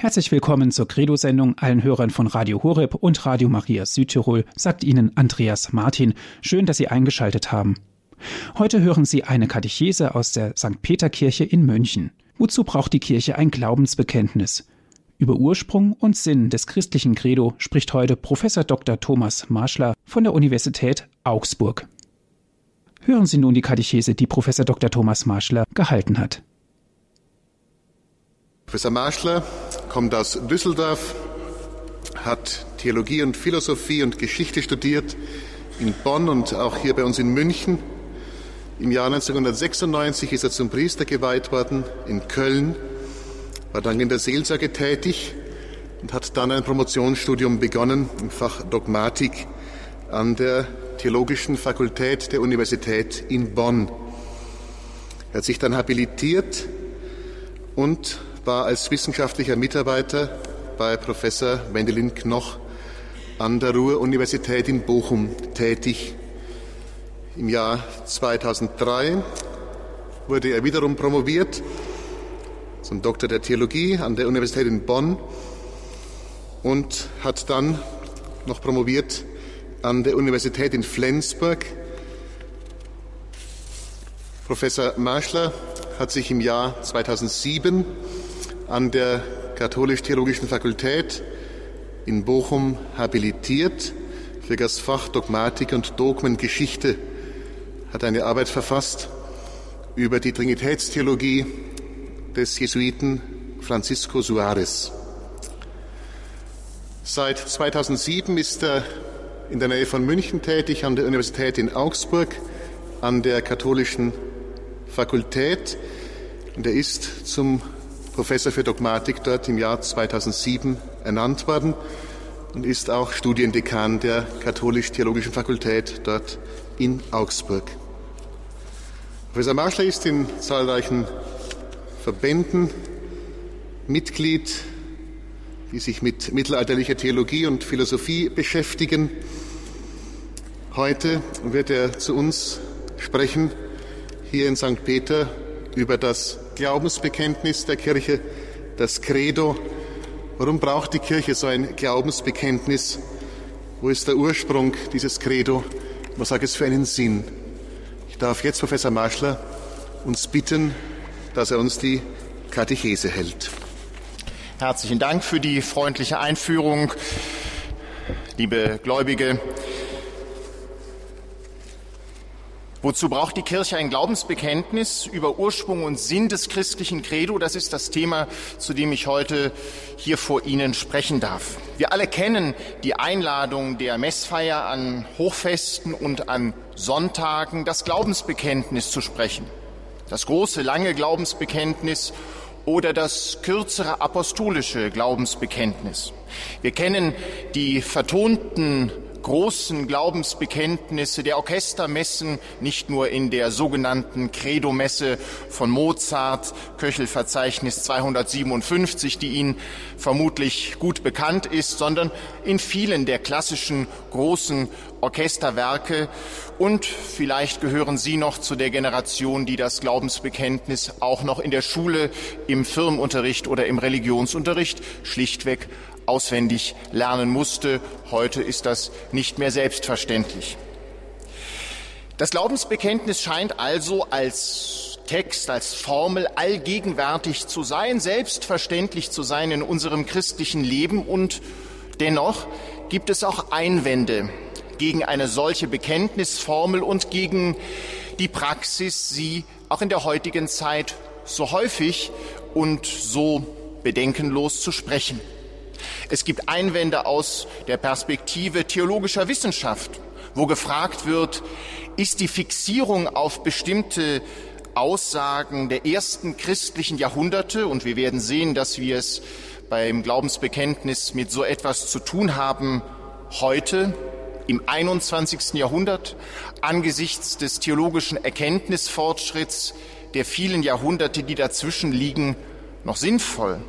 Herzlich willkommen zur Credo-Sendung allen Hörern von Radio Horeb und Radio Maria Südtirol, sagt Ihnen Andreas Martin. Schön, dass Sie eingeschaltet haben. Heute hören Sie eine Katechese aus der St. Peter-Kirche in München. Wozu braucht die Kirche ein Glaubensbekenntnis? Über Ursprung und Sinn des christlichen Credo spricht heute Professor Dr. Thomas Marschler von der Universität Augsburg. Hören Sie nun die Katechese, die Professor Dr. Thomas Marschler gehalten hat. Professor Marschler kommt aus Düsseldorf, hat Theologie und Philosophie und Geschichte studiert in Bonn und auch hier bei uns in München. Im Jahr 1996 ist er zum Priester geweiht worden in Köln, war dann in der Seelsorge tätig und hat dann ein Promotionsstudium begonnen im Fach Dogmatik an der Theologischen Fakultät der Universität in Bonn. Er hat sich dann habilitiert und war als wissenschaftlicher Mitarbeiter bei Professor Wendelin Knoch an der Ruhr-Universität in Bochum tätig. Im Jahr 2003 wurde er wiederum promoviert zum Doktor der Theologie an der Universität in Bonn und hat dann noch promoviert an der Universität in Flensburg. Professor Marschler hat sich im Jahr 2007 an der Katholisch-Theologischen Fakultät in Bochum habilitiert für das Fach Dogmatik und Dogmengeschichte, hat eine Arbeit verfasst über die Trinitätstheologie des Jesuiten Francisco Suarez. Seit 2007 ist er in der Nähe von München tätig, an der Universität in Augsburg, an der katholischen Fakultät. Und er ist zum Professor für Dogmatik dort im Jahr 2007 ernannt worden und ist auch Studiendekan der Katholisch-Theologischen Fakultät dort in Augsburg. Professor Marschler ist in zahlreichen Verbänden Mitglied, die sich mit mittelalterlicher Theologie und Philosophie beschäftigen. Heute wird er zu uns sprechen, hier in St. Peter, über das Glaubensbekenntnis der Kirche, das Credo. Warum braucht die Kirche so ein Glaubensbekenntnis? Wo ist der Ursprung dieses Credo? Was hat es für einen Sinn? Ich darf jetzt Professor Marschler uns bitten, dass er uns die Katechese hält. Herzlichen Dank für die freundliche Einführung, liebe Gläubige. Wozu braucht die Kirche ein Glaubensbekenntnis über Ursprung und Sinn des christlichen Credo? Das ist das Thema, zu dem ich heute hier vor Ihnen sprechen darf. Wir alle kennen die Einladung der Messfeier an Hochfesten und an Sonntagen, das Glaubensbekenntnis zu sprechen. Das große, lange Glaubensbekenntnis oder das kürzere apostolische Glaubensbekenntnis. Wir kennen die vertonten großen Glaubensbekenntnisse der Orchestermessen, nicht nur in der sogenannten Credo-Messe von Mozart, Köchelverzeichnis 257, die Ihnen vermutlich gut bekannt ist, sondern in vielen der klassischen großen Orchesterwerke. Und vielleicht gehören Sie noch zu der Generation, die das Glaubensbekenntnis auch noch in der Schule, im Firmenunterricht oder im Religionsunterricht schlichtweg auswendig lernen musste. Heute ist das nicht mehr selbstverständlich. Das Glaubensbekenntnis scheint also als Text, als Formel allgegenwärtig zu sein, selbstverständlich zu sein in unserem christlichen Leben und dennoch gibt es auch Einwände gegen eine solche Bekenntnisformel und gegen die Praxis, sie auch in der heutigen Zeit so häufig und so bedenkenlos zu sprechen. Es gibt Einwände aus der Perspektive theologischer Wissenschaft, wo gefragt wird, ist die Fixierung auf bestimmte Aussagen der ersten christlichen Jahrhunderte, und wir werden sehen, dass wir es beim Glaubensbekenntnis mit so etwas zu tun haben, heute im 21. Jahrhundert angesichts des theologischen Erkenntnisfortschritts der vielen Jahrhunderte, die dazwischen liegen, noch sinnvoll?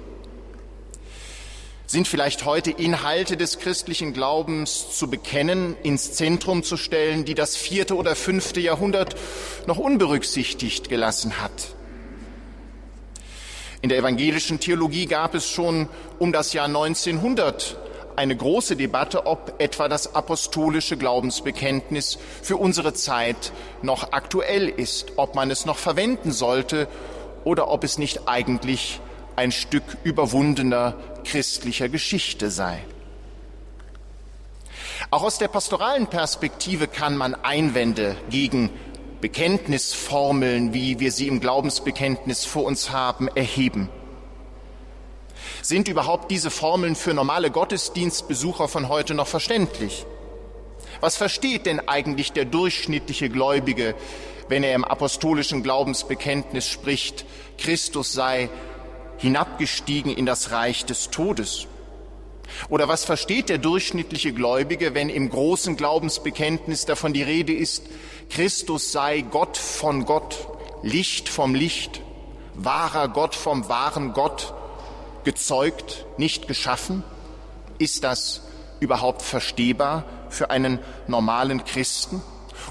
Sind vielleicht heute Inhalte des christlichen Glaubens zu bekennen, ins Zentrum zu stellen, die das vierte oder fünfte Jahrhundert noch unberücksichtigt gelassen hat. In der evangelischen Theologie gab es schon um das Jahr 1900 eine große Debatte, ob etwa das apostolische Glaubensbekenntnis für unsere Zeit noch aktuell ist, ob man es noch verwenden sollte oder ob es nicht eigentlich ein Stück überwundener christlicher Geschichte sei. Auch aus der pastoralen Perspektive kann man Einwände gegen Bekenntnisformeln, wie wir sie im Glaubensbekenntnis vor uns haben, erheben. Sind überhaupt diese Formeln für normale Gottesdienstbesucher von heute noch verständlich? Was versteht denn eigentlich der durchschnittliche Gläubige, wenn er im apostolischen Glaubensbekenntnis spricht, Christus sei hinabgestiegen in das Reich des Todes? Oder was versteht der durchschnittliche Gläubige, wenn im großen Glaubensbekenntnis davon die Rede ist, Christus sei Gott von Gott, Licht vom Licht, wahrer Gott vom wahren Gott, gezeugt, nicht geschaffen? Ist das überhaupt verstehbar für einen normalen Christen?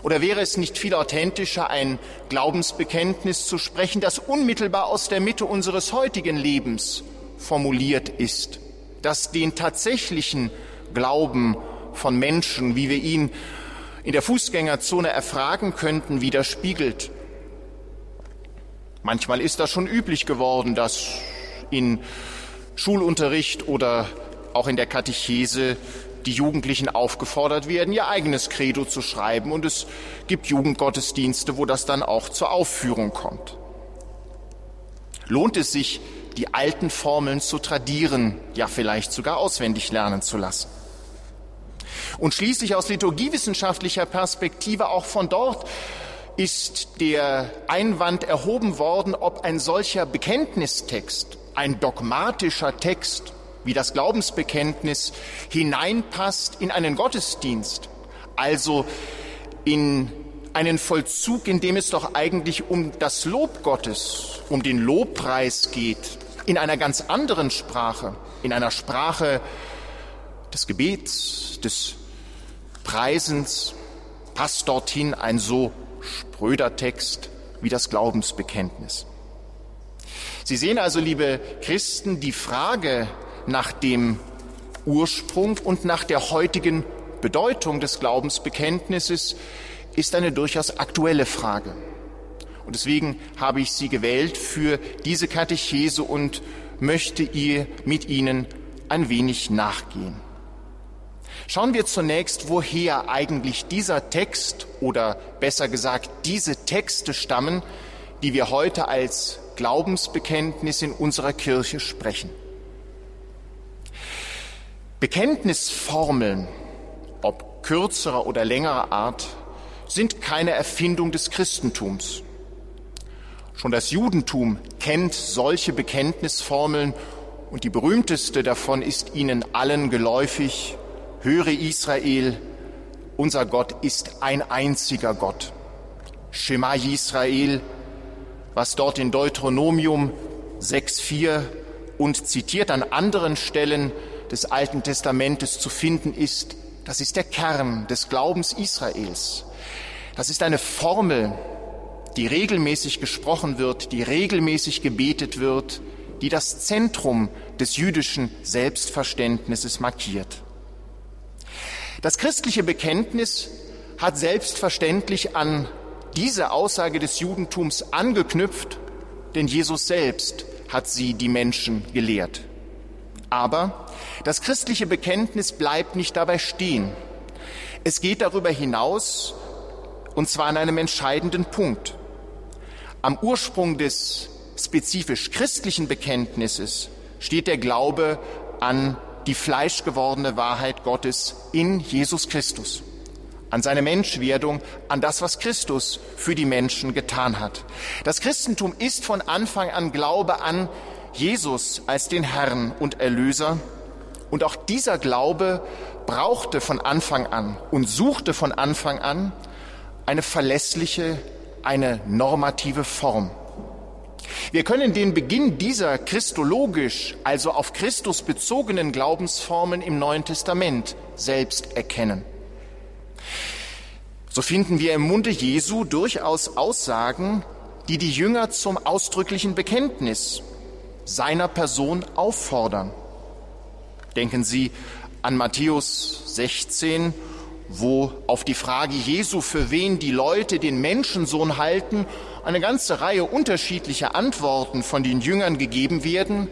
Oder wäre es nicht viel authentischer, ein Glaubensbekenntnis zu sprechen, das unmittelbar aus der Mitte unseres heutigen Lebens formuliert ist, das den tatsächlichen Glauben von Menschen, wie wir ihn in der Fußgängerzone erfragen könnten, widerspiegelt? Manchmal ist das schon üblich geworden, dass in Schulunterricht oder auch in der Katechese die Jugendlichen aufgefordert werden, ihr eigenes Credo zu schreiben. Und es gibt Jugendgottesdienste, wo das dann auch zur Aufführung kommt. Lohnt es sich, die alten Formeln zu tradieren, ja vielleicht sogar auswendig lernen zu lassen? Und schließlich aus liturgiewissenschaftlicher Perspektive auch von dort ist der Einwand erhoben worden, ob ein solcher Bekenntnistext ein dogmatischer Text wie das Glaubensbekenntnis hineinpasst in einen Gottesdienst, also in einen Vollzug, in dem es doch eigentlich um das Lob Gottes, um den Lobpreis geht, in einer ganz anderen Sprache, in einer Sprache des Gebets, des Preisens, passt dorthin ein so spröder Text wie das Glaubensbekenntnis. Sie sehen also, liebe Christen, die Frage nach dem Ursprung und nach der heutigen Bedeutung des Glaubensbekenntnisses ist eine durchaus aktuelle Frage. Und deswegen habe ich sie gewählt für diese Katechese und möchte ihr mit Ihnen ein wenig nachgehen. Schauen wir zunächst, woher eigentlich dieser Text oder besser gesagt diese Texte stammen, die wir heute als Glaubensbekenntnis in unserer Kirche sprechen. Bekenntnisformeln, ob kürzerer oder längerer Art, sind keine Erfindung des Christentums. Schon das Judentum kennt solche Bekenntnisformeln und die berühmteste davon ist ihnen allen geläufig. Höre Israel, unser Gott ist ein einziger Gott. Shema Israel, was dort in Deuteronomium 6.4 und zitiert an anderen Stellen des Alten Testamentes zu finden ist, das ist der Kern des Glaubens Israels. Das ist eine Formel, die regelmäßig gesprochen wird, die regelmäßig gebetet wird, die das Zentrum des jüdischen Selbstverständnisses markiert. Das christliche Bekenntnis hat selbstverständlich an diese Aussage des Judentums angeknüpft, denn Jesus selbst hat sie die Menschen gelehrt. Aber das christliche Bekenntnis bleibt nicht dabei stehen. Es geht darüber hinaus, und zwar an einem entscheidenden Punkt. Am Ursprung des spezifisch christlichen Bekenntnisses steht der Glaube an die fleischgewordene Wahrheit Gottes in Jesus Christus an seine Menschwerdung, an das, was Christus für die Menschen getan hat. Das Christentum ist von Anfang an Glaube an Jesus als den Herrn und Erlöser. Und auch dieser Glaube brauchte von Anfang an und suchte von Anfang an eine verlässliche, eine normative Form. Wir können den Beginn dieser christologisch, also auf Christus bezogenen Glaubensformen im Neuen Testament selbst erkennen. So finden wir im Munde Jesu durchaus Aussagen, die die Jünger zum ausdrücklichen Bekenntnis, seiner Person auffordern. Denken Sie an Matthäus 16, wo auf die Frage Jesu, für wen die Leute den Menschensohn halten, eine ganze Reihe unterschiedlicher Antworten von den Jüngern gegeben werden.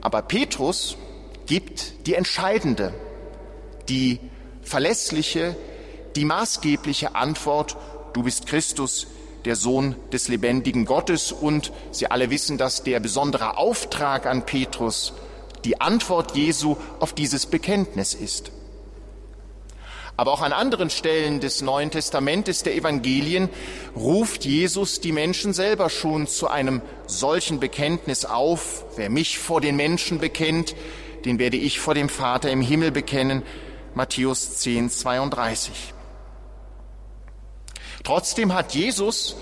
Aber Petrus gibt die entscheidende, die verlässliche, die maßgebliche Antwort, du bist Christus, der Sohn des lebendigen Gottes. Und Sie alle wissen, dass der besondere Auftrag an Petrus die Antwort Jesu auf dieses Bekenntnis ist. Aber auch an anderen Stellen des Neuen Testamentes der Evangelien ruft Jesus die Menschen selber schon zu einem solchen Bekenntnis auf. Wer mich vor den Menschen bekennt, den werde ich vor dem Vater im Himmel bekennen. Matthäus 10, 32. Trotzdem hat Jesus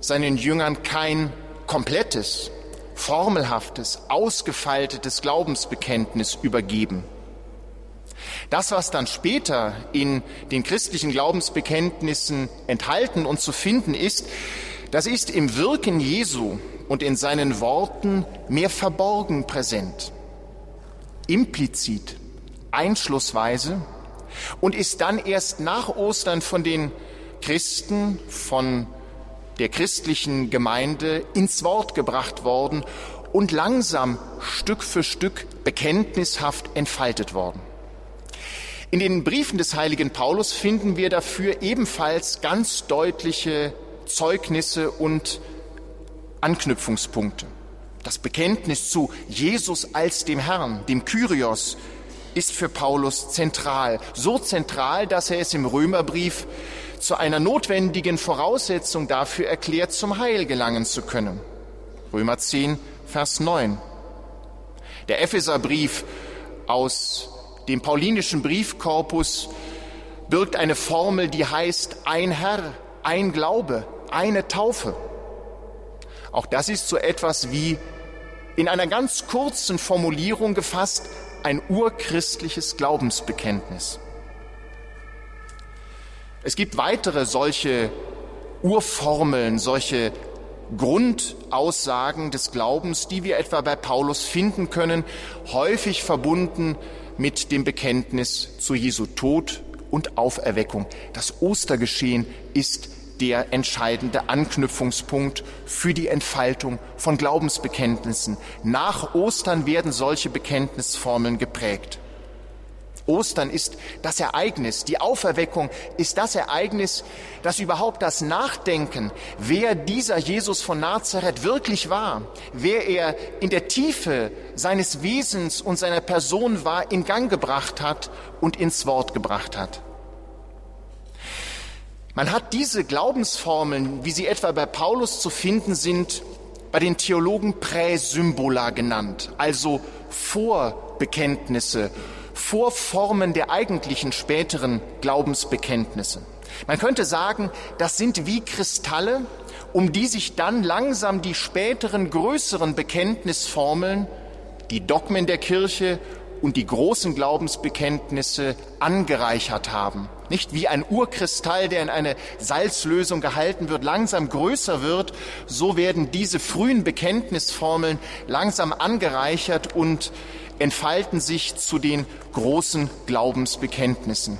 seinen Jüngern kein komplettes, formelhaftes, ausgefeiltetes Glaubensbekenntnis übergeben. Das, was dann später in den christlichen Glaubensbekenntnissen enthalten und zu finden ist, das ist im Wirken Jesu und in seinen Worten mehr verborgen präsent, implizit, einschlussweise und ist dann erst nach Ostern von den Christen, von der christlichen Gemeinde ins Wort gebracht worden und langsam Stück für Stück bekenntnishaft entfaltet worden. In den Briefen des heiligen Paulus finden wir dafür ebenfalls ganz deutliche Zeugnisse und Anknüpfungspunkte. Das Bekenntnis zu Jesus als dem Herrn, dem Kyrios, ist für Paulus zentral. So zentral, dass er es im Römerbrief zu einer notwendigen Voraussetzung dafür erklärt, zum Heil gelangen zu können. Römer 10, Vers 9. Der Epheserbrief aus dem paulinischen Briefkorpus birgt eine Formel, die heißt ein Herr, ein Glaube, eine Taufe. Auch das ist so etwas wie in einer ganz kurzen Formulierung gefasst ein urchristliches Glaubensbekenntnis. Es gibt weitere solche Urformeln, solche Grundaussagen des Glaubens, die wir etwa bei Paulus finden können, häufig verbunden mit dem Bekenntnis zu Jesu Tod und Auferweckung. Das Ostergeschehen ist der entscheidende Anknüpfungspunkt für die Entfaltung von Glaubensbekenntnissen. Nach Ostern werden solche Bekenntnisformeln geprägt. Ostern ist das Ereignis, die Auferweckung ist das Ereignis, das überhaupt das Nachdenken, wer dieser Jesus von Nazareth wirklich war, wer er in der Tiefe seines Wesens und seiner Person war, in Gang gebracht hat und ins Wort gebracht hat. Man hat diese Glaubensformeln, wie sie etwa bei Paulus zu finden sind, bei den Theologen Präsymbola genannt, also Vorbekenntnisse Vorformen der eigentlichen späteren Glaubensbekenntnisse. Man könnte sagen, das sind wie Kristalle, um die sich dann langsam die späteren größeren Bekenntnisformeln, die Dogmen der Kirche und die großen Glaubensbekenntnisse angereichert haben. Nicht wie ein Urkristall, der in eine Salzlösung gehalten wird, langsam größer wird, so werden diese frühen Bekenntnisformeln langsam angereichert und entfalten sich zu den großen Glaubensbekenntnissen.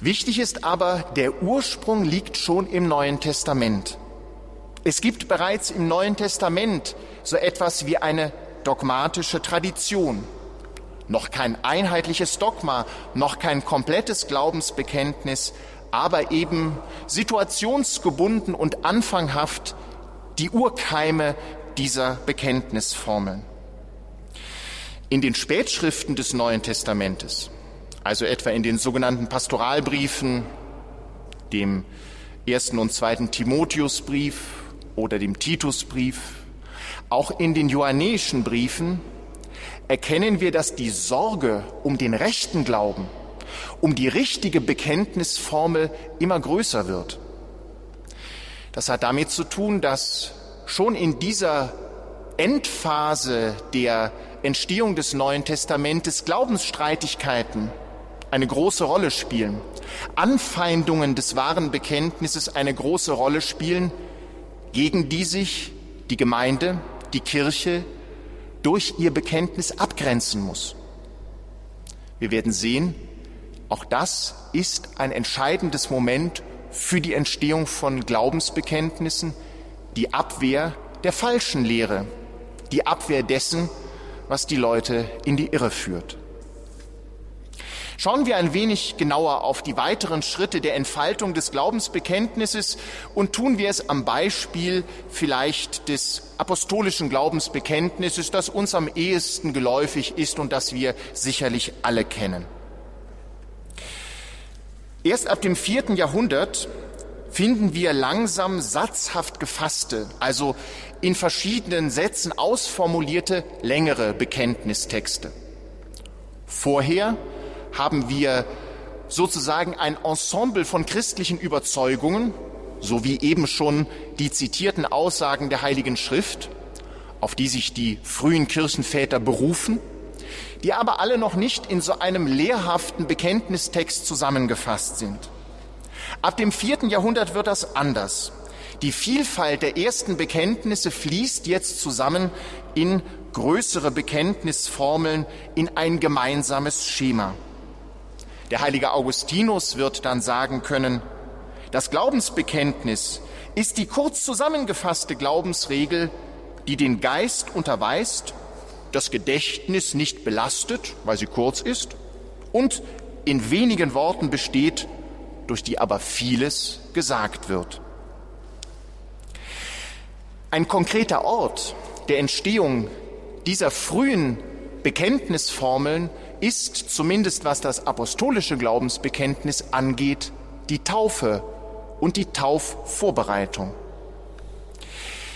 Wichtig ist aber, der Ursprung liegt schon im Neuen Testament. Es gibt bereits im Neuen Testament so etwas wie eine dogmatische Tradition. Noch kein einheitliches Dogma, noch kein komplettes Glaubensbekenntnis, aber eben situationsgebunden und anfanghaft die Urkeime dieser Bekenntnisformeln. In den Spätschriften des Neuen Testamentes, also etwa in den sogenannten Pastoralbriefen, dem ersten und zweiten Timotheusbrief oder dem Titusbrief, auch in den johannäischen Briefen, erkennen wir, dass die Sorge um den rechten Glauben, um die richtige Bekenntnisformel immer größer wird. Das hat damit zu tun, dass schon in dieser Endphase der Entstehung des Neuen Testamentes Glaubensstreitigkeiten eine große Rolle spielen, Anfeindungen des wahren Bekenntnisses eine große Rolle spielen, gegen die sich die Gemeinde, die Kirche durch ihr Bekenntnis abgrenzen muss. Wir werden sehen, auch das ist ein entscheidendes Moment für die Entstehung von Glaubensbekenntnissen, die Abwehr der falschen Lehre, die Abwehr dessen, was die Leute in die Irre führt. Schauen wir ein wenig genauer auf die weiteren Schritte der Entfaltung des Glaubensbekenntnisses und tun wir es am Beispiel vielleicht des apostolischen Glaubensbekenntnisses, das uns am ehesten geläufig ist und das wir sicherlich alle kennen. Erst ab dem vierten Jahrhundert finden wir langsam satzhaft gefasste, also in verschiedenen Sätzen ausformulierte längere Bekenntnistexte. Vorher haben wir sozusagen ein Ensemble von christlichen Überzeugungen, so wie eben schon die zitierten Aussagen der Heiligen Schrift, auf die sich die frühen Kirchenväter berufen, die aber alle noch nicht in so einem lehrhaften Bekenntnistext zusammengefasst sind. Ab dem vierten Jahrhundert wird das anders. Die Vielfalt der ersten Bekenntnisse fließt jetzt zusammen in größere Bekenntnisformeln, in ein gemeinsames Schema. Der heilige Augustinus wird dann sagen können, das Glaubensbekenntnis ist die kurz zusammengefasste Glaubensregel, die den Geist unterweist, das Gedächtnis nicht belastet, weil sie kurz ist, und in wenigen Worten besteht, durch die aber vieles gesagt wird. Ein konkreter Ort der Entstehung dieser frühen Bekenntnisformeln ist, zumindest was das apostolische Glaubensbekenntnis angeht, die Taufe und die Taufvorbereitung.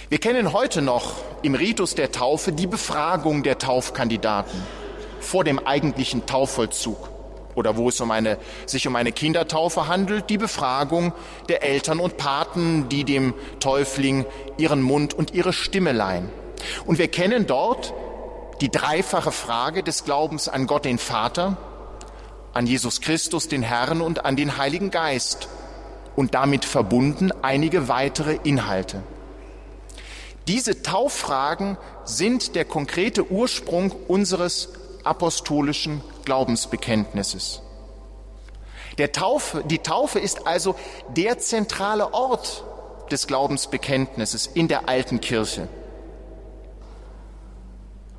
Wir kennen heute noch im Ritus der Taufe die Befragung der Taufkandidaten vor dem eigentlichen Taufvollzug oder wo es um eine, sich um eine Kindertaufe handelt, die Befragung der Eltern und Paten, die dem Täufling ihren Mund und ihre Stimme leihen. Und wir kennen dort die dreifache Frage des Glaubens an Gott den Vater, an Jesus Christus den Herrn und an den Heiligen Geist und damit verbunden einige weitere Inhalte. Diese Tauffragen sind der konkrete Ursprung unseres apostolischen Glaubensbekenntnisses. Der Taufe, die Taufe ist also der zentrale Ort des Glaubensbekenntnisses in der alten Kirche.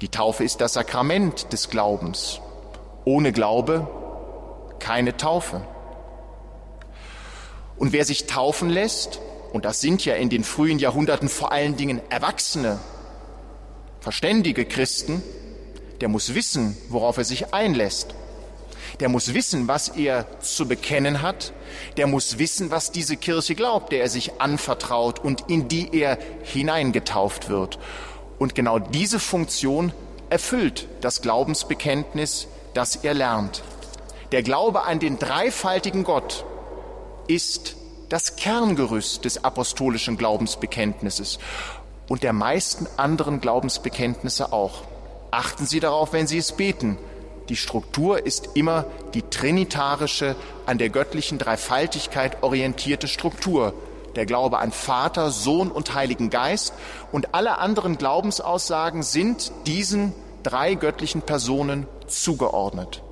Die Taufe ist das Sakrament des Glaubens. Ohne Glaube keine Taufe. Und wer sich taufen lässt, und das sind ja in den frühen Jahrhunderten vor allen Dingen erwachsene, verständige Christen, der muss wissen, worauf er sich einlässt. Der muss wissen, was er zu bekennen hat. Der muss wissen, was diese Kirche glaubt, der er sich anvertraut und in die er hineingetauft wird. Und genau diese Funktion erfüllt das Glaubensbekenntnis, das er lernt. Der Glaube an den dreifaltigen Gott ist das Kerngerüst des apostolischen Glaubensbekenntnisses und der meisten anderen Glaubensbekenntnisse auch. Achten Sie darauf, wenn Sie es beten. Die Struktur ist immer die trinitarische, an der göttlichen Dreifaltigkeit orientierte Struktur. Der Glaube an Vater, Sohn und Heiligen Geist und alle anderen Glaubensaussagen sind diesen drei göttlichen Personen zugeordnet.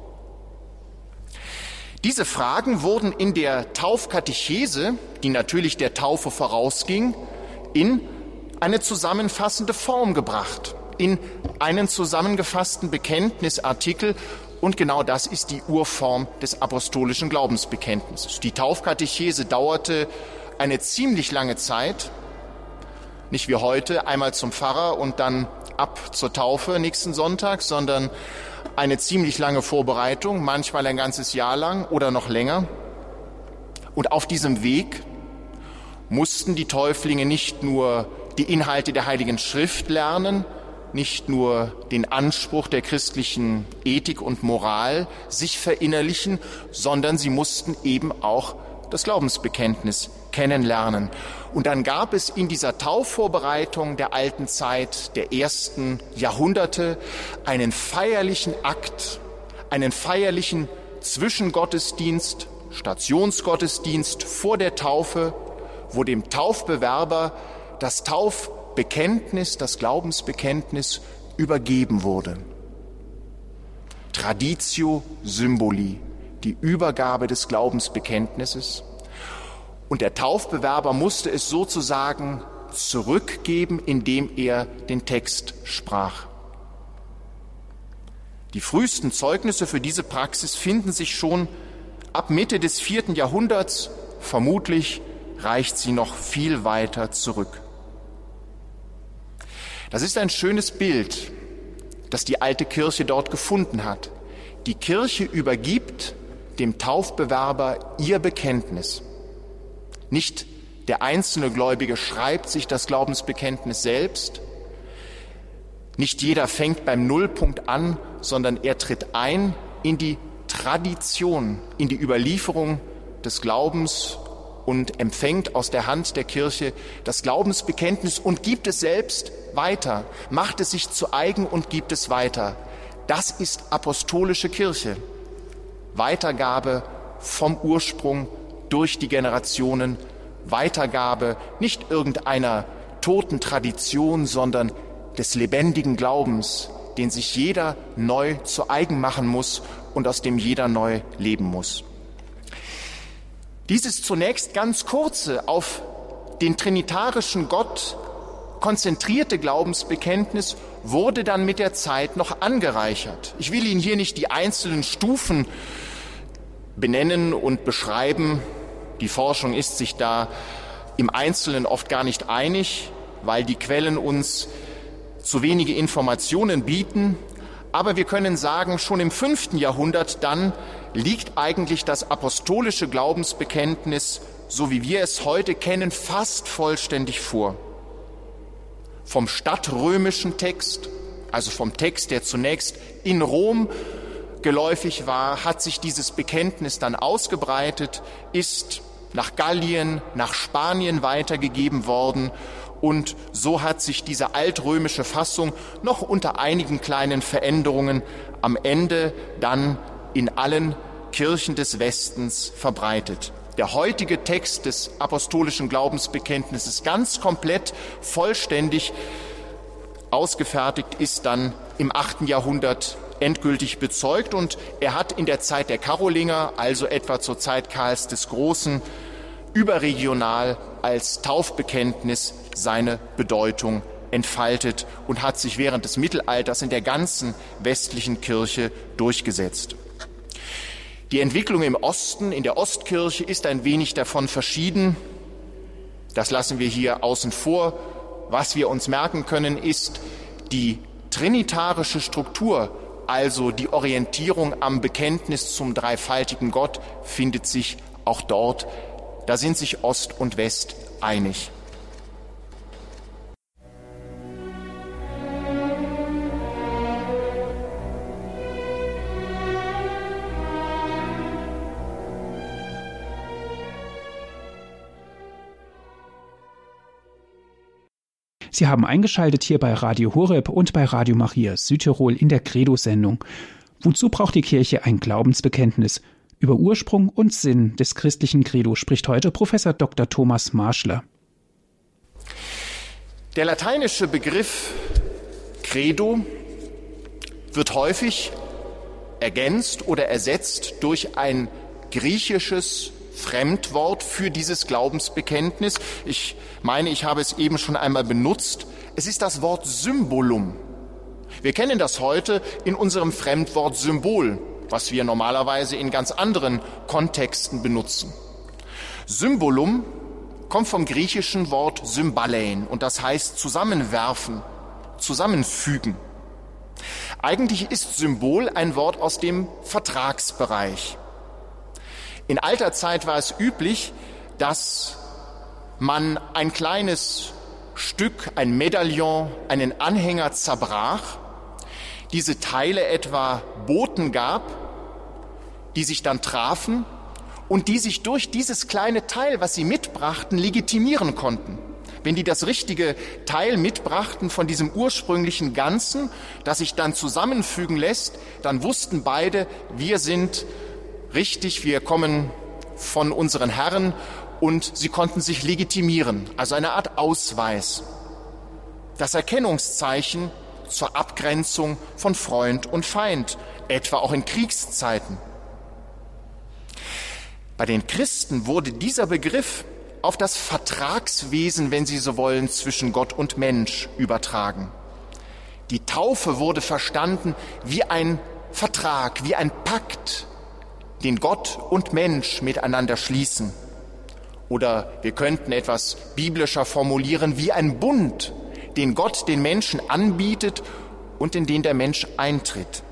Diese Fragen wurden in der Taufkatechese, die natürlich der Taufe vorausging, in eine zusammenfassende Form gebracht in einen zusammengefassten Bekenntnisartikel und genau das ist die Urform des apostolischen Glaubensbekenntnisses. Die Taufkatechese dauerte eine ziemlich lange Zeit, nicht wie heute, einmal zum Pfarrer und dann ab zur Taufe nächsten Sonntag, sondern eine ziemlich lange Vorbereitung, manchmal ein ganzes Jahr lang oder noch länger. Und auf diesem Weg mussten die Täuflinge nicht nur die Inhalte der Heiligen Schrift lernen, nicht nur den Anspruch der christlichen Ethik und Moral sich verinnerlichen, sondern sie mussten eben auch das Glaubensbekenntnis kennenlernen. Und dann gab es in dieser Taufvorbereitung der alten Zeit, der ersten Jahrhunderte, einen feierlichen Akt, einen feierlichen Zwischengottesdienst, Stationsgottesdienst vor der Taufe, wo dem Taufbewerber das Tauf Bekenntnis, das Glaubensbekenntnis übergeben wurde. Traditio Symboli, die Übergabe des Glaubensbekenntnisses. Und der Taufbewerber musste es sozusagen zurückgeben, indem er den Text sprach. Die frühesten Zeugnisse für diese Praxis finden sich schon ab Mitte des vierten Jahrhunderts. Vermutlich reicht sie noch viel weiter zurück. Das ist ein schönes Bild, das die alte Kirche dort gefunden hat. Die Kirche übergibt dem Taufbewerber ihr Bekenntnis. Nicht der einzelne Gläubige schreibt sich das Glaubensbekenntnis selbst. Nicht jeder fängt beim Nullpunkt an, sondern er tritt ein in die Tradition, in die Überlieferung des Glaubens und empfängt aus der Hand der Kirche das Glaubensbekenntnis und gibt es selbst weiter, macht es sich zu eigen und gibt es weiter. Das ist apostolische Kirche. Weitergabe vom Ursprung durch die Generationen, Weitergabe nicht irgendeiner toten Tradition, sondern des lebendigen Glaubens, den sich jeder neu zu eigen machen muss und aus dem jeder neu leben muss. Dieses zunächst ganz kurze auf den trinitarischen Gott konzentrierte Glaubensbekenntnis wurde dann mit der Zeit noch angereichert. Ich will Ihnen hier nicht die einzelnen Stufen benennen und beschreiben. Die Forschung ist sich da im Einzelnen oft gar nicht einig, weil die Quellen uns zu wenige Informationen bieten. Aber wir können sagen, schon im fünften Jahrhundert dann liegt eigentlich das apostolische Glaubensbekenntnis, so wie wir es heute kennen, fast vollständig vor. Vom stadtrömischen Text, also vom Text, der zunächst in Rom geläufig war, hat sich dieses Bekenntnis dann ausgebreitet, ist nach Gallien, nach Spanien weitergegeben worden und so hat sich diese altrömische Fassung noch unter einigen kleinen Veränderungen am Ende dann in allen Kirchen des Westens verbreitet. Der heutige Text des apostolischen Glaubensbekenntnisses ganz komplett, vollständig ausgefertigt ist dann im achten Jahrhundert endgültig bezeugt und er hat in der Zeit der Karolinger, also etwa zur Zeit Karls des Großen, überregional als Taufbekenntnis seine Bedeutung entfaltet und hat sich während des Mittelalters in der ganzen westlichen Kirche durchgesetzt. Die Entwicklung im Osten, in der Ostkirche, ist ein wenig davon verschieden. Das lassen wir hier außen vor. Was wir uns merken können, ist die trinitarische Struktur, also die Orientierung am Bekenntnis zum dreifaltigen Gott, findet sich auch dort. Da sind sich Ost und West einig. Sie haben eingeschaltet hier bei Radio Horeb und bei Radio Maria Südtirol in der Credo-Sendung. Wozu braucht die Kirche ein Glaubensbekenntnis? Über Ursprung und Sinn des christlichen Credo spricht heute Professor Dr. Thomas Marschler. Der lateinische Begriff Credo wird häufig ergänzt oder ersetzt durch ein griechisches Fremdwort für dieses Glaubensbekenntnis. Ich meine, ich habe es eben schon einmal benutzt. Es ist das Wort Symbolum. Wir kennen das heute in unserem Fremdwort Symbol, was wir normalerweise in ganz anderen Kontexten benutzen. Symbolum kommt vom griechischen Wort Symbalein und das heißt zusammenwerfen, zusammenfügen. Eigentlich ist Symbol ein Wort aus dem Vertragsbereich. In alter Zeit war es üblich, dass man ein kleines Stück, ein Medaillon, einen Anhänger zerbrach, diese Teile etwa Boten gab, die sich dann trafen und die sich durch dieses kleine Teil, was sie mitbrachten, legitimieren konnten. Wenn die das richtige Teil mitbrachten von diesem ursprünglichen Ganzen, das sich dann zusammenfügen lässt, dann wussten beide, wir sind richtig, wir kommen von unseren Herren und sie konnten sich legitimieren, also eine Art Ausweis. das Erkennungszeichen zur Abgrenzung von Freund und Feind, etwa auch in Kriegszeiten. Bei den Christen wurde dieser Begriff auf das Vertragswesen, wenn Sie so wollen, zwischen Gott und Mensch übertragen. Die Taufe wurde verstanden wie ein Vertrag, wie ein Pakt, den Gott und Mensch miteinander schließen. Oder wir könnten etwas biblischer formulieren wie ein Bund, den Gott den Menschen anbietet und in den der Mensch eintritt.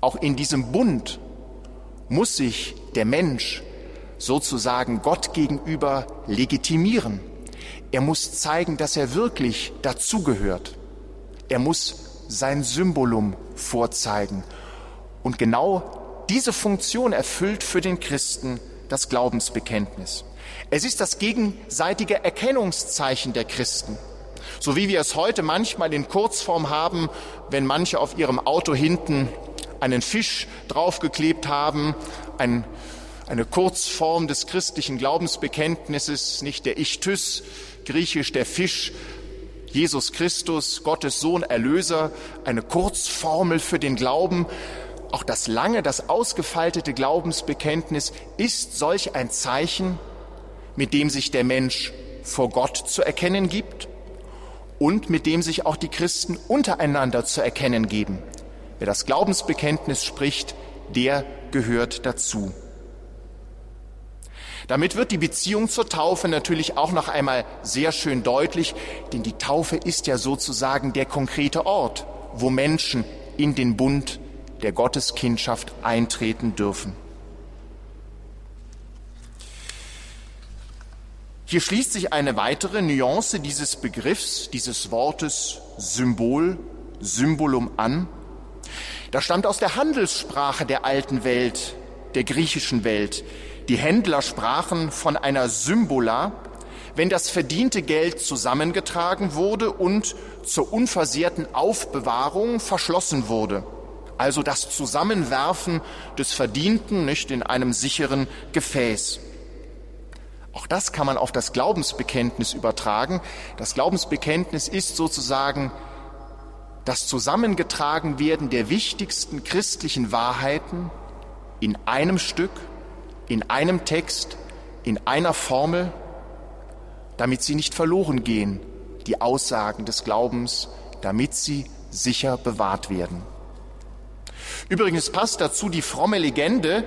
Auch in diesem Bund muss sich der Mensch sozusagen Gott gegenüber legitimieren. Er muss zeigen, dass er wirklich dazugehört. Er muss sein Symbolum vorzeigen. Und genau diese Funktion erfüllt für den Christen das Glaubensbekenntnis. Es ist das gegenseitige Erkennungszeichen der Christen. So wie wir es heute manchmal in Kurzform haben, wenn manche auf ihrem Auto hinten einen Fisch draufgeklebt haben, ein, eine Kurzform des christlichen Glaubensbekenntnisses, nicht der Ichthys, griechisch der Fisch, Jesus Christus, Gottes Sohn, Erlöser, eine Kurzformel für den Glauben. Auch das lange, das ausgefaltete Glaubensbekenntnis ist solch ein Zeichen, mit dem sich der Mensch vor Gott zu erkennen gibt und mit dem sich auch die Christen untereinander zu erkennen geben. Wer das Glaubensbekenntnis spricht, der gehört dazu. Damit wird die Beziehung zur Taufe natürlich auch noch einmal sehr schön deutlich, denn die Taufe ist ja sozusagen der konkrete Ort, wo Menschen in den Bund der Gotteskindschaft eintreten dürfen. Hier schließt sich eine weitere Nuance dieses Begriffs, dieses Wortes Symbol, Symbolum an. Das stammt aus der Handelssprache der alten Welt, der griechischen Welt. Die Händler sprachen von einer Symbola, wenn das verdiente Geld zusammengetragen wurde und zur unversehrten Aufbewahrung verschlossen wurde. Also das Zusammenwerfen des Verdienten nicht in einem sicheren Gefäß. Auch das kann man auf das Glaubensbekenntnis übertragen. Das Glaubensbekenntnis ist sozusagen das Zusammengetragenwerden der wichtigsten christlichen Wahrheiten in einem Stück in einem Text, in einer Formel, damit sie nicht verloren gehen, die Aussagen des Glaubens, damit sie sicher bewahrt werden. Übrigens passt dazu die fromme Legende,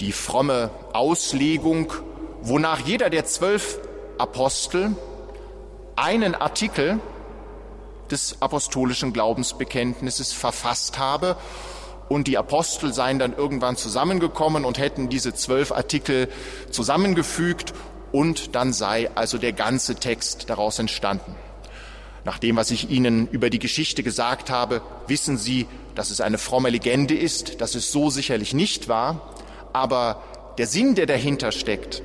die fromme Auslegung, wonach jeder der zwölf Apostel einen Artikel des apostolischen Glaubensbekenntnisses verfasst habe und die Apostel seien dann irgendwann zusammengekommen und hätten diese zwölf Artikel zusammengefügt und dann sei also der ganze Text daraus entstanden. Nach dem, was ich Ihnen über die Geschichte gesagt habe, wissen Sie, dass es eine fromme Legende ist, dass es so sicherlich nicht war, aber der Sinn, der dahinter steckt,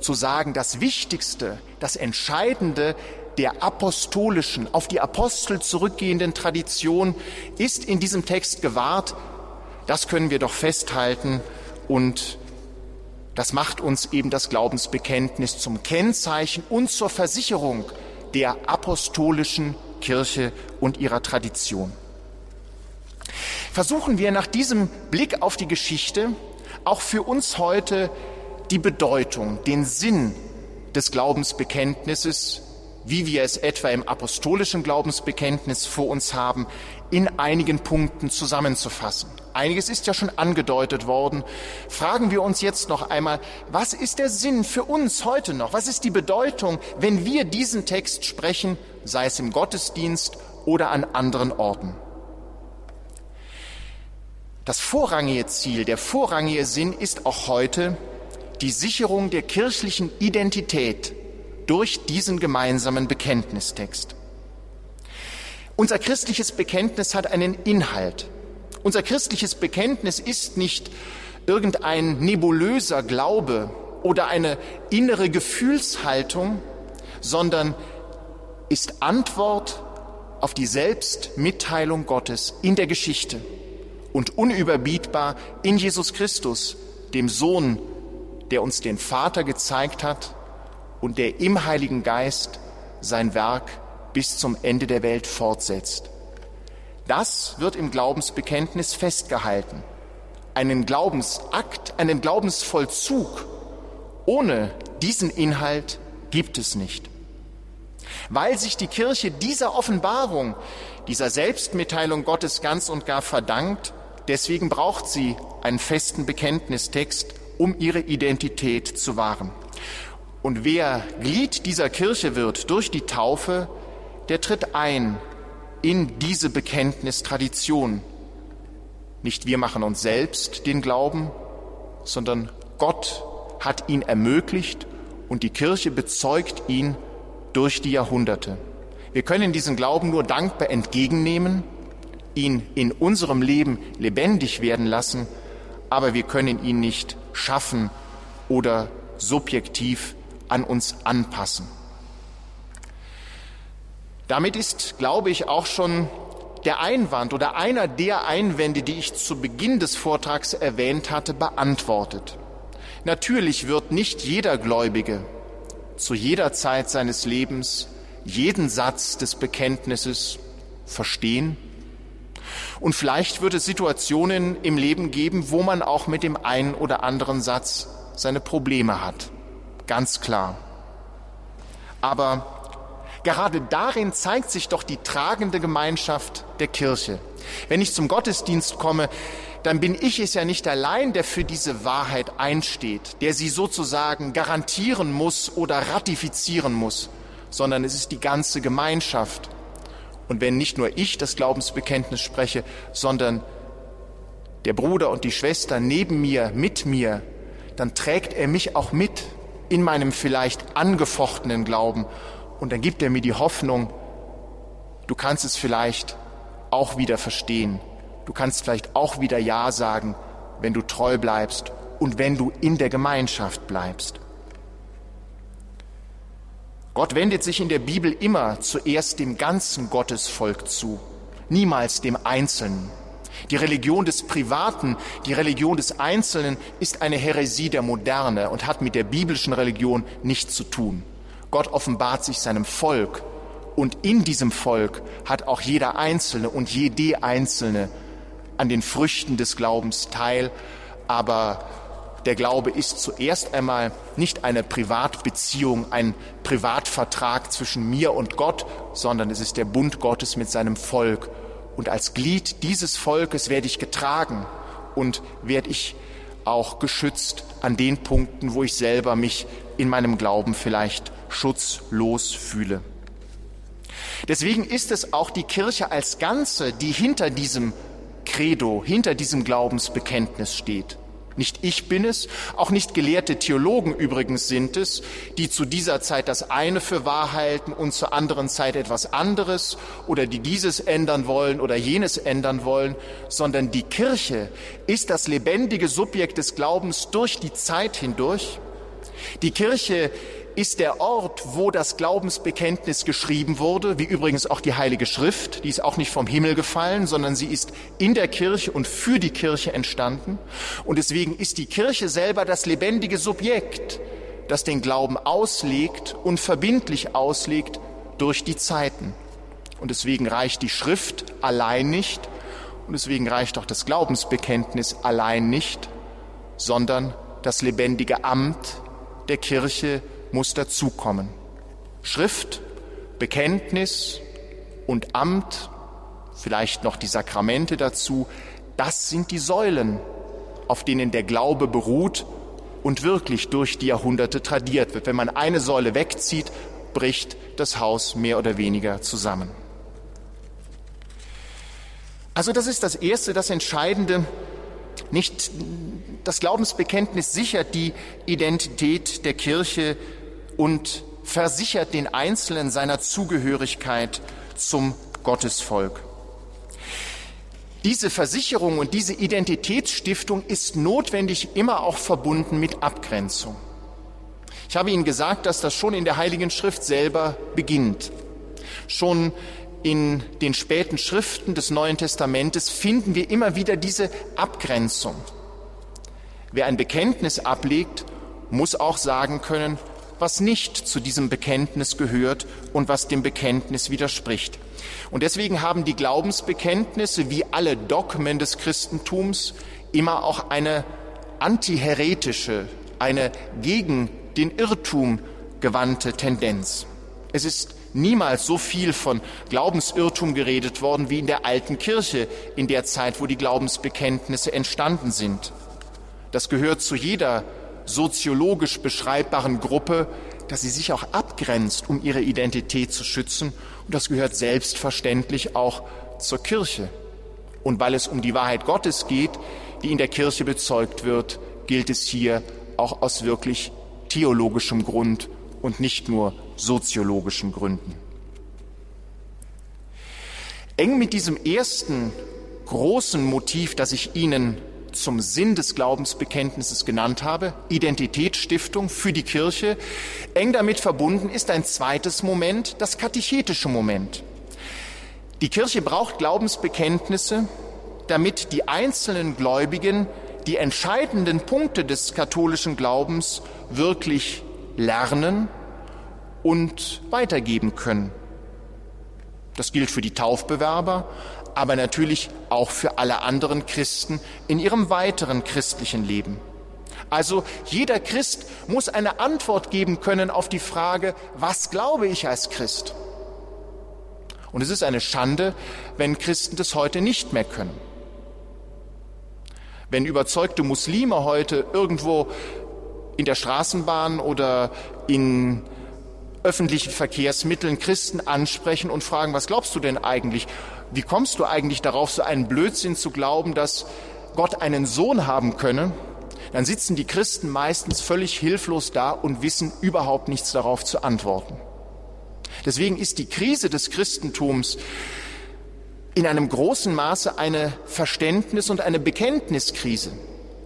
zu sagen, das Wichtigste, das Entscheidende der apostolischen, auf die Apostel zurückgehenden Tradition ist in diesem Text gewahrt, das können wir doch festhalten und das macht uns eben das Glaubensbekenntnis zum Kennzeichen und zur Versicherung der apostolischen Kirche und ihrer Tradition. Versuchen wir nach diesem Blick auf die Geschichte auch für uns heute die Bedeutung, den Sinn des Glaubensbekenntnisses, wie wir es etwa im apostolischen Glaubensbekenntnis vor uns haben, in einigen Punkten zusammenzufassen. Einiges ist ja schon angedeutet worden. Fragen wir uns jetzt noch einmal, was ist der Sinn für uns heute noch? Was ist die Bedeutung, wenn wir diesen Text sprechen, sei es im Gottesdienst oder an anderen Orten? Das vorrangige Ziel, der vorrangige Sinn ist auch heute die Sicherung der kirchlichen Identität durch diesen gemeinsamen Bekenntnistext. Unser christliches Bekenntnis hat einen Inhalt. Unser christliches Bekenntnis ist nicht irgendein nebulöser Glaube oder eine innere Gefühlshaltung, sondern ist Antwort auf die Selbstmitteilung Gottes in der Geschichte und unüberbietbar in Jesus Christus, dem Sohn, der uns den Vater gezeigt hat und der im Heiligen Geist sein Werk bis zum Ende der Welt fortsetzt. Das wird im Glaubensbekenntnis festgehalten. Einen Glaubensakt, einen Glaubensvollzug ohne diesen Inhalt gibt es nicht. Weil sich die Kirche dieser Offenbarung, dieser Selbstmitteilung Gottes ganz und gar verdankt, deswegen braucht sie einen festen Bekenntnistext, um ihre Identität zu wahren. Und wer Glied dieser Kirche wird durch die Taufe, der tritt ein in diese Bekenntnistradition. Nicht wir machen uns selbst den Glauben, sondern Gott hat ihn ermöglicht und die Kirche bezeugt ihn durch die Jahrhunderte. Wir können diesen Glauben nur dankbar entgegennehmen, ihn in unserem Leben lebendig werden lassen, aber wir können ihn nicht schaffen oder subjektiv an uns anpassen. Damit ist, glaube ich, auch schon der Einwand oder einer der Einwände, die ich zu Beginn des Vortrags erwähnt hatte, beantwortet. Natürlich wird nicht jeder Gläubige zu jeder Zeit seines Lebens jeden Satz des Bekenntnisses verstehen. Und vielleicht wird es Situationen im Leben geben, wo man auch mit dem einen oder anderen Satz seine Probleme hat. Ganz klar. Aber Gerade darin zeigt sich doch die tragende Gemeinschaft der Kirche. Wenn ich zum Gottesdienst komme, dann bin ich es ja nicht allein, der für diese Wahrheit einsteht, der sie sozusagen garantieren muss oder ratifizieren muss, sondern es ist die ganze Gemeinschaft. Und wenn nicht nur ich das Glaubensbekenntnis spreche, sondern der Bruder und die Schwester neben mir, mit mir, dann trägt er mich auch mit in meinem vielleicht angefochtenen Glauben und dann gibt er mir die Hoffnung, du kannst es vielleicht auch wieder verstehen. Du kannst vielleicht auch wieder Ja sagen, wenn du treu bleibst und wenn du in der Gemeinschaft bleibst. Gott wendet sich in der Bibel immer zuerst dem ganzen Gottesvolk zu, niemals dem Einzelnen. Die Religion des Privaten, die Religion des Einzelnen ist eine Häresie der Moderne und hat mit der biblischen Religion nichts zu tun. Gott offenbart sich seinem Volk und in diesem Volk hat auch jeder Einzelne und jede Einzelne an den Früchten des Glaubens teil, aber der Glaube ist zuerst einmal nicht eine Privatbeziehung, ein Privatvertrag zwischen mir und Gott, sondern es ist der Bund Gottes mit seinem Volk. Und als Glied dieses Volkes werde ich getragen und werde ich auch geschützt an den Punkten, wo ich selber mich in meinem Glauben vielleicht schutzlos fühle. Deswegen ist es auch die Kirche als Ganze, die hinter diesem Credo, hinter diesem Glaubensbekenntnis steht. Nicht ich bin es, auch nicht gelehrte Theologen übrigens sind es, die zu dieser Zeit das eine für wahr halten und zur anderen Zeit etwas anderes oder die dieses ändern wollen oder jenes ändern wollen, sondern die Kirche ist das lebendige Subjekt des Glaubens durch die Zeit hindurch. Die Kirche ist der Ort, wo das Glaubensbekenntnis geschrieben wurde, wie übrigens auch die Heilige Schrift. Die ist auch nicht vom Himmel gefallen, sondern sie ist in der Kirche und für die Kirche entstanden. Und deswegen ist die Kirche selber das lebendige Subjekt, das den Glauben auslegt und verbindlich auslegt durch die Zeiten. Und deswegen reicht die Schrift allein nicht und deswegen reicht auch das Glaubensbekenntnis allein nicht, sondern das lebendige Amt der Kirche muss dazukommen. Schrift, Bekenntnis und Amt, vielleicht noch die Sakramente dazu, das sind die Säulen, auf denen der Glaube beruht und wirklich durch die Jahrhunderte tradiert wird. Wenn man eine Säule wegzieht, bricht das Haus mehr oder weniger zusammen. Also das ist das Erste, das Entscheidende. Nicht das Glaubensbekenntnis sichert die Identität der Kirche und versichert den Einzelnen seiner Zugehörigkeit zum Gottesvolk. Diese Versicherung und diese Identitätsstiftung ist notwendig immer auch verbunden mit Abgrenzung. Ich habe Ihnen gesagt, dass das schon in der Heiligen Schrift selber beginnt. Schon in den späten Schriften des Neuen Testamentes finden wir immer wieder diese Abgrenzung. Wer ein Bekenntnis ablegt, muss auch sagen können, was nicht zu diesem Bekenntnis gehört und was dem Bekenntnis widerspricht. Und deswegen haben die Glaubensbekenntnisse wie alle Dogmen des Christentums immer auch eine antiheretische, eine gegen den Irrtum gewandte Tendenz. Es ist niemals so viel von Glaubensirrtum geredet worden wie in der alten Kirche in der Zeit, wo die Glaubensbekenntnisse entstanden sind. Das gehört zu jeder soziologisch beschreibbaren Gruppe, dass sie sich auch abgrenzt, um ihre Identität zu schützen. Und das gehört selbstverständlich auch zur Kirche. Und weil es um die Wahrheit Gottes geht, die in der Kirche bezeugt wird, gilt es hier auch aus wirklich theologischem Grund und nicht nur soziologischen Gründen. Eng mit diesem ersten großen Motiv, das ich Ihnen zum Sinn des Glaubensbekenntnisses genannt habe, Identitätsstiftung für die Kirche, eng damit verbunden ist ein zweites Moment, das katechetische Moment. Die Kirche braucht Glaubensbekenntnisse, damit die einzelnen Gläubigen die entscheidenden Punkte des katholischen Glaubens wirklich lernen und weitergeben können. Das gilt für die Taufbewerber, aber natürlich auch für alle anderen Christen in ihrem weiteren christlichen Leben. Also jeder Christ muss eine Antwort geben können auf die Frage, was glaube ich als Christ? Und es ist eine Schande, wenn Christen das heute nicht mehr können. Wenn überzeugte Muslime heute irgendwo in der Straßenbahn oder in öffentlichen Verkehrsmitteln Christen ansprechen und fragen, was glaubst du denn eigentlich? Wie kommst du eigentlich darauf, so einen Blödsinn zu glauben, dass Gott einen Sohn haben könne? Dann sitzen die Christen meistens völlig hilflos da und wissen überhaupt nichts darauf zu antworten. Deswegen ist die Krise des Christentums in einem großen Maße eine Verständnis- und eine Bekenntniskrise.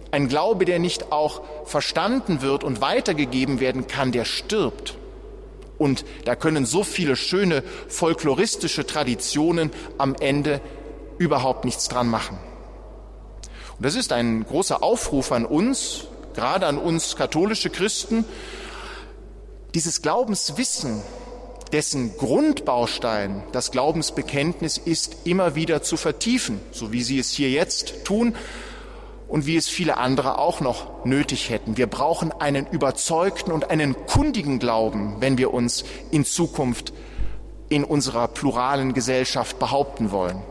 Ein Glaube, der nicht auch verstanden wird und weitergegeben werden kann, der stirbt. Und da können so viele schöne folkloristische Traditionen am Ende überhaupt nichts dran machen. Und das ist ein großer Aufruf an uns, gerade an uns katholische Christen, dieses Glaubenswissen, dessen Grundbaustein das Glaubensbekenntnis ist, immer wieder zu vertiefen, so wie Sie es hier jetzt tun, und wie es viele andere auch noch nötig hätten. Wir brauchen einen überzeugten und einen kundigen Glauben, wenn wir uns in Zukunft in unserer pluralen Gesellschaft behaupten wollen.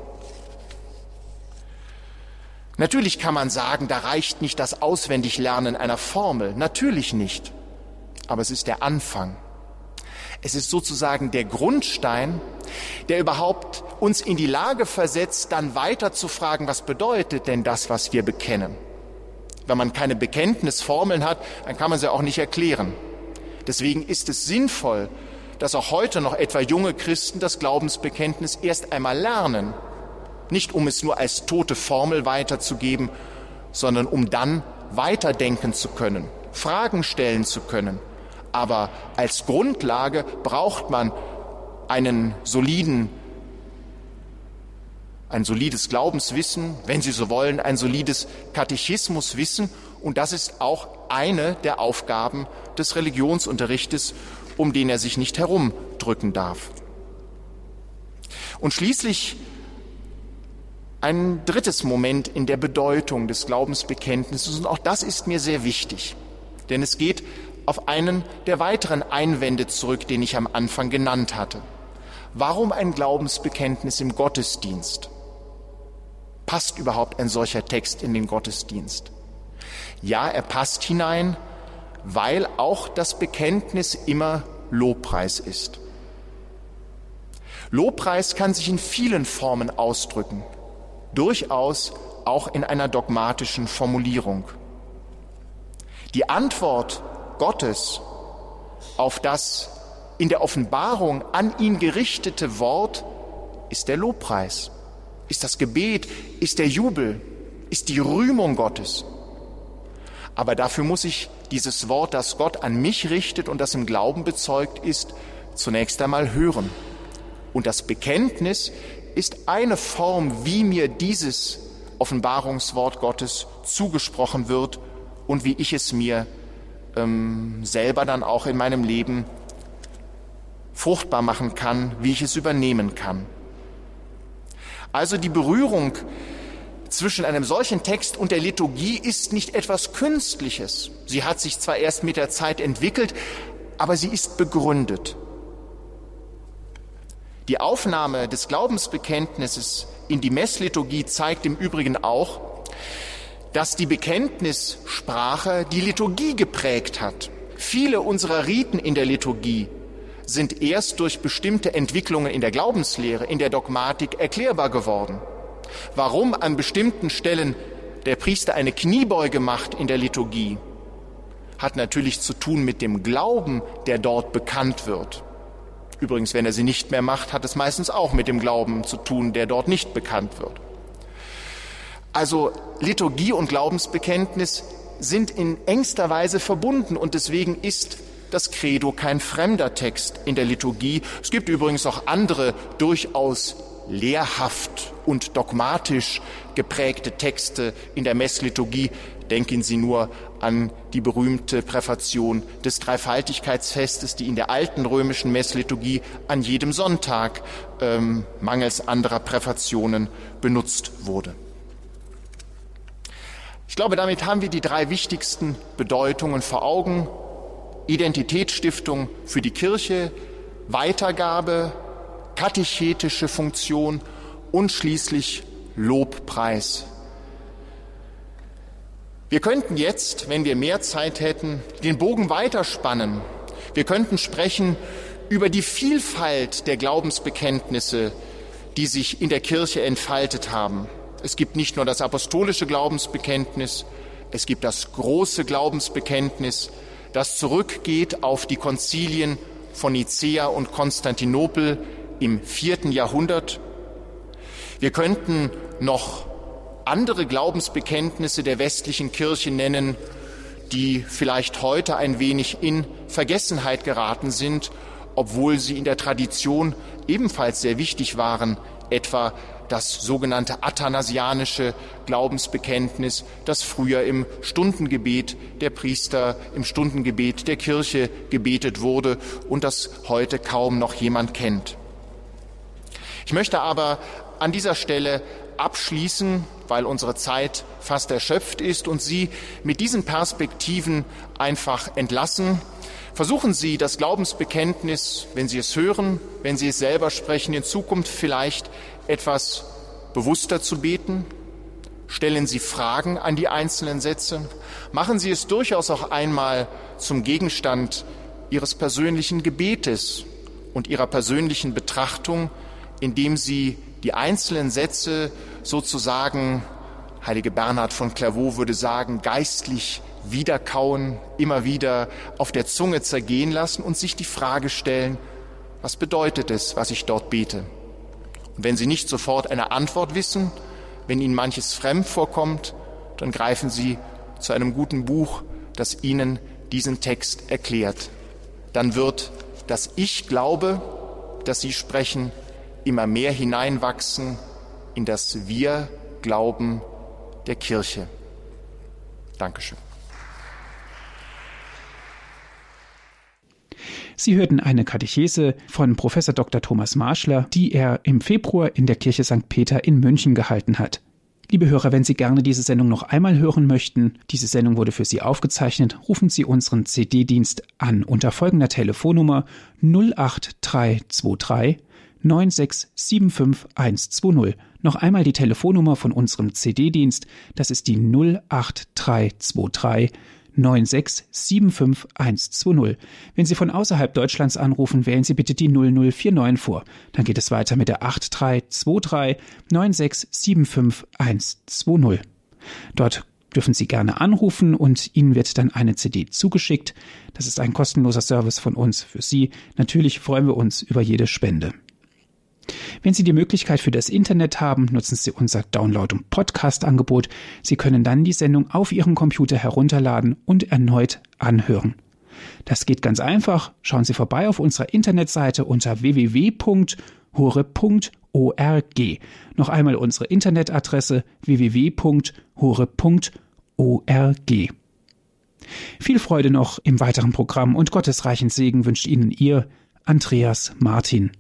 Natürlich kann man sagen, da reicht nicht das Auswendiglernen einer Formel, natürlich nicht, aber es ist der Anfang. Es ist sozusagen der Grundstein, der überhaupt uns in die Lage versetzt, dann weiter zu fragen, was bedeutet denn das, was wir bekennen? Wenn man keine Bekenntnisformeln hat, dann kann man sie auch nicht erklären. Deswegen ist es sinnvoll, dass auch heute noch etwa junge Christen das Glaubensbekenntnis erst einmal lernen. Nicht um es nur als tote Formel weiterzugeben, sondern um dann weiterdenken zu können, Fragen stellen zu können, aber als Grundlage braucht man einen soliden, ein solides Glaubenswissen, wenn Sie so wollen, ein solides Katechismuswissen. Und das ist auch eine der Aufgaben des Religionsunterrichtes, um den er sich nicht herumdrücken darf. Und schließlich ein drittes Moment in der Bedeutung des Glaubensbekenntnisses, und auch das ist mir sehr wichtig, denn es geht auf einen der weiteren Einwände zurück, den ich am Anfang genannt hatte. Warum ein Glaubensbekenntnis im Gottesdienst? Passt überhaupt ein solcher Text in den Gottesdienst? Ja, er passt hinein, weil auch das Bekenntnis immer Lobpreis ist. Lobpreis kann sich in vielen Formen ausdrücken, durchaus auch in einer dogmatischen Formulierung. Die Antwort Gottes auf das in der Offenbarung an ihn gerichtete Wort ist der Lobpreis, ist das Gebet, ist der Jubel, ist die Rühmung Gottes. Aber dafür muss ich dieses Wort, das Gott an mich richtet und das im Glauben bezeugt ist, zunächst einmal hören. Und das Bekenntnis ist eine Form, wie mir dieses Offenbarungswort Gottes zugesprochen wird und wie ich es mir ähm, selber dann auch in meinem Leben fruchtbar machen kann, wie ich es übernehmen kann. Also die Berührung zwischen einem solchen Text und der Liturgie ist nicht etwas Künstliches. Sie hat sich zwar erst mit der Zeit entwickelt, aber sie ist begründet. Die Aufnahme des Glaubensbekenntnisses in die Messliturgie zeigt im Übrigen auch, dass die Bekenntnissprache die Liturgie geprägt hat. Viele unserer Riten in der Liturgie sind erst durch bestimmte Entwicklungen in der Glaubenslehre, in der Dogmatik erklärbar geworden. Warum an bestimmten Stellen der Priester eine Kniebeuge macht in der Liturgie, hat natürlich zu tun mit dem Glauben, der dort bekannt wird. Übrigens, wenn er sie nicht mehr macht, hat es meistens auch mit dem Glauben zu tun, der dort nicht bekannt wird. Also Liturgie und Glaubensbekenntnis sind in engster Weise verbunden und deswegen ist das Credo kein fremder Text in der Liturgie. Es gibt übrigens auch andere durchaus lehrhaft und dogmatisch geprägte Texte in der Messliturgie. Denken Sie nur an die berühmte Präfation des Dreifaltigkeitsfestes, die in der alten römischen Messliturgie an jedem Sonntag ähm, mangels anderer Präfationen benutzt wurde. Ich glaube, damit haben wir die drei wichtigsten Bedeutungen vor Augen. Identitätsstiftung für die Kirche, Weitergabe, katechetische Funktion und schließlich Lobpreis. Wir könnten jetzt, wenn wir mehr Zeit hätten, den Bogen weiterspannen. Wir könnten sprechen über die Vielfalt der Glaubensbekenntnisse, die sich in der Kirche entfaltet haben. Es gibt nicht nur das apostolische Glaubensbekenntnis, es gibt das große Glaubensbekenntnis, das zurückgeht auf die Konzilien von Nicea und Konstantinopel im vierten Jahrhundert. Wir könnten noch andere Glaubensbekenntnisse der westlichen Kirche nennen, die vielleicht heute ein wenig in Vergessenheit geraten sind, obwohl sie in der Tradition ebenfalls sehr wichtig waren, etwa das sogenannte athanasianische Glaubensbekenntnis, das früher im Stundengebet der Priester, im Stundengebet der Kirche gebetet wurde und das heute kaum noch jemand kennt. Ich möchte aber an dieser Stelle abschließen, weil unsere Zeit fast erschöpft ist und Sie mit diesen Perspektiven einfach entlassen. Versuchen Sie das Glaubensbekenntnis, wenn Sie es hören, wenn Sie es selber sprechen, in Zukunft vielleicht etwas bewusster zu beten. Stellen Sie Fragen an die einzelnen Sätze. Machen Sie es durchaus auch einmal zum Gegenstand Ihres persönlichen Gebetes und Ihrer persönlichen Betrachtung indem sie die einzelnen Sätze sozusagen, heilige Bernhard von Clairvaux würde sagen, geistlich wiederkauen, immer wieder auf der Zunge zergehen lassen und sich die Frage stellen, was bedeutet es, was ich dort bete? Und wenn Sie nicht sofort eine Antwort wissen, wenn Ihnen manches fremd vorkommt, dann greifen Sie zu einem guten Buch, das Ihnen diesen Text erklärt. Dann wird das Ich glaube, das Sie sprechen, immer mehr hineinwachsen in das Wir Glauben der Kirche. Dankeschön. Sie hörten eine Katechese von Professor Dr. Thomas Marschler, die er im Februar in der Kirche St. Peter in München gehalten hat. Liebe Hörer, wenn Sie gerne diese Sendung noch einmal hören möchten, diese Sendung wurde für Sie aufgezeichnet, rufen Sie unseren CD-Dienst an unter folgender Telefonnummer 08323 9675120. Noch einmal die Telefonnummer von unserem CD-Dienst, das ist die 08323 9675120. Wenn Sie von außerhalb Deutschlands anrufen, wählen Sie bitte die 0049 vor. Dann geht es weiter mit der 8323 9675120. Dort dürfen Sie gerne anrufen und Ihnen wird dann eine CD zugeschickt. Das ist ein kostenloser Service von uns für Sie. Natürlich freuen wir uns über jede Spende. Wenn Sie die Möglichkeit für das Internet haben, nutzen Sie unser Download- und Podcast-Angebot. Sie können dann die Sendung auf Ihrem Computer herunterladen und erneut anhören. Das geht ganz einfach. Schauen Sie vorbei auf unserer Internetseite unter www.hore.org. Noch einmal unsere Internetadresse www.hore.org. Viel Freude noch im weiteren Programm und Gottes reichen Segen wünscht Ihnen Ihr Andreas Martin.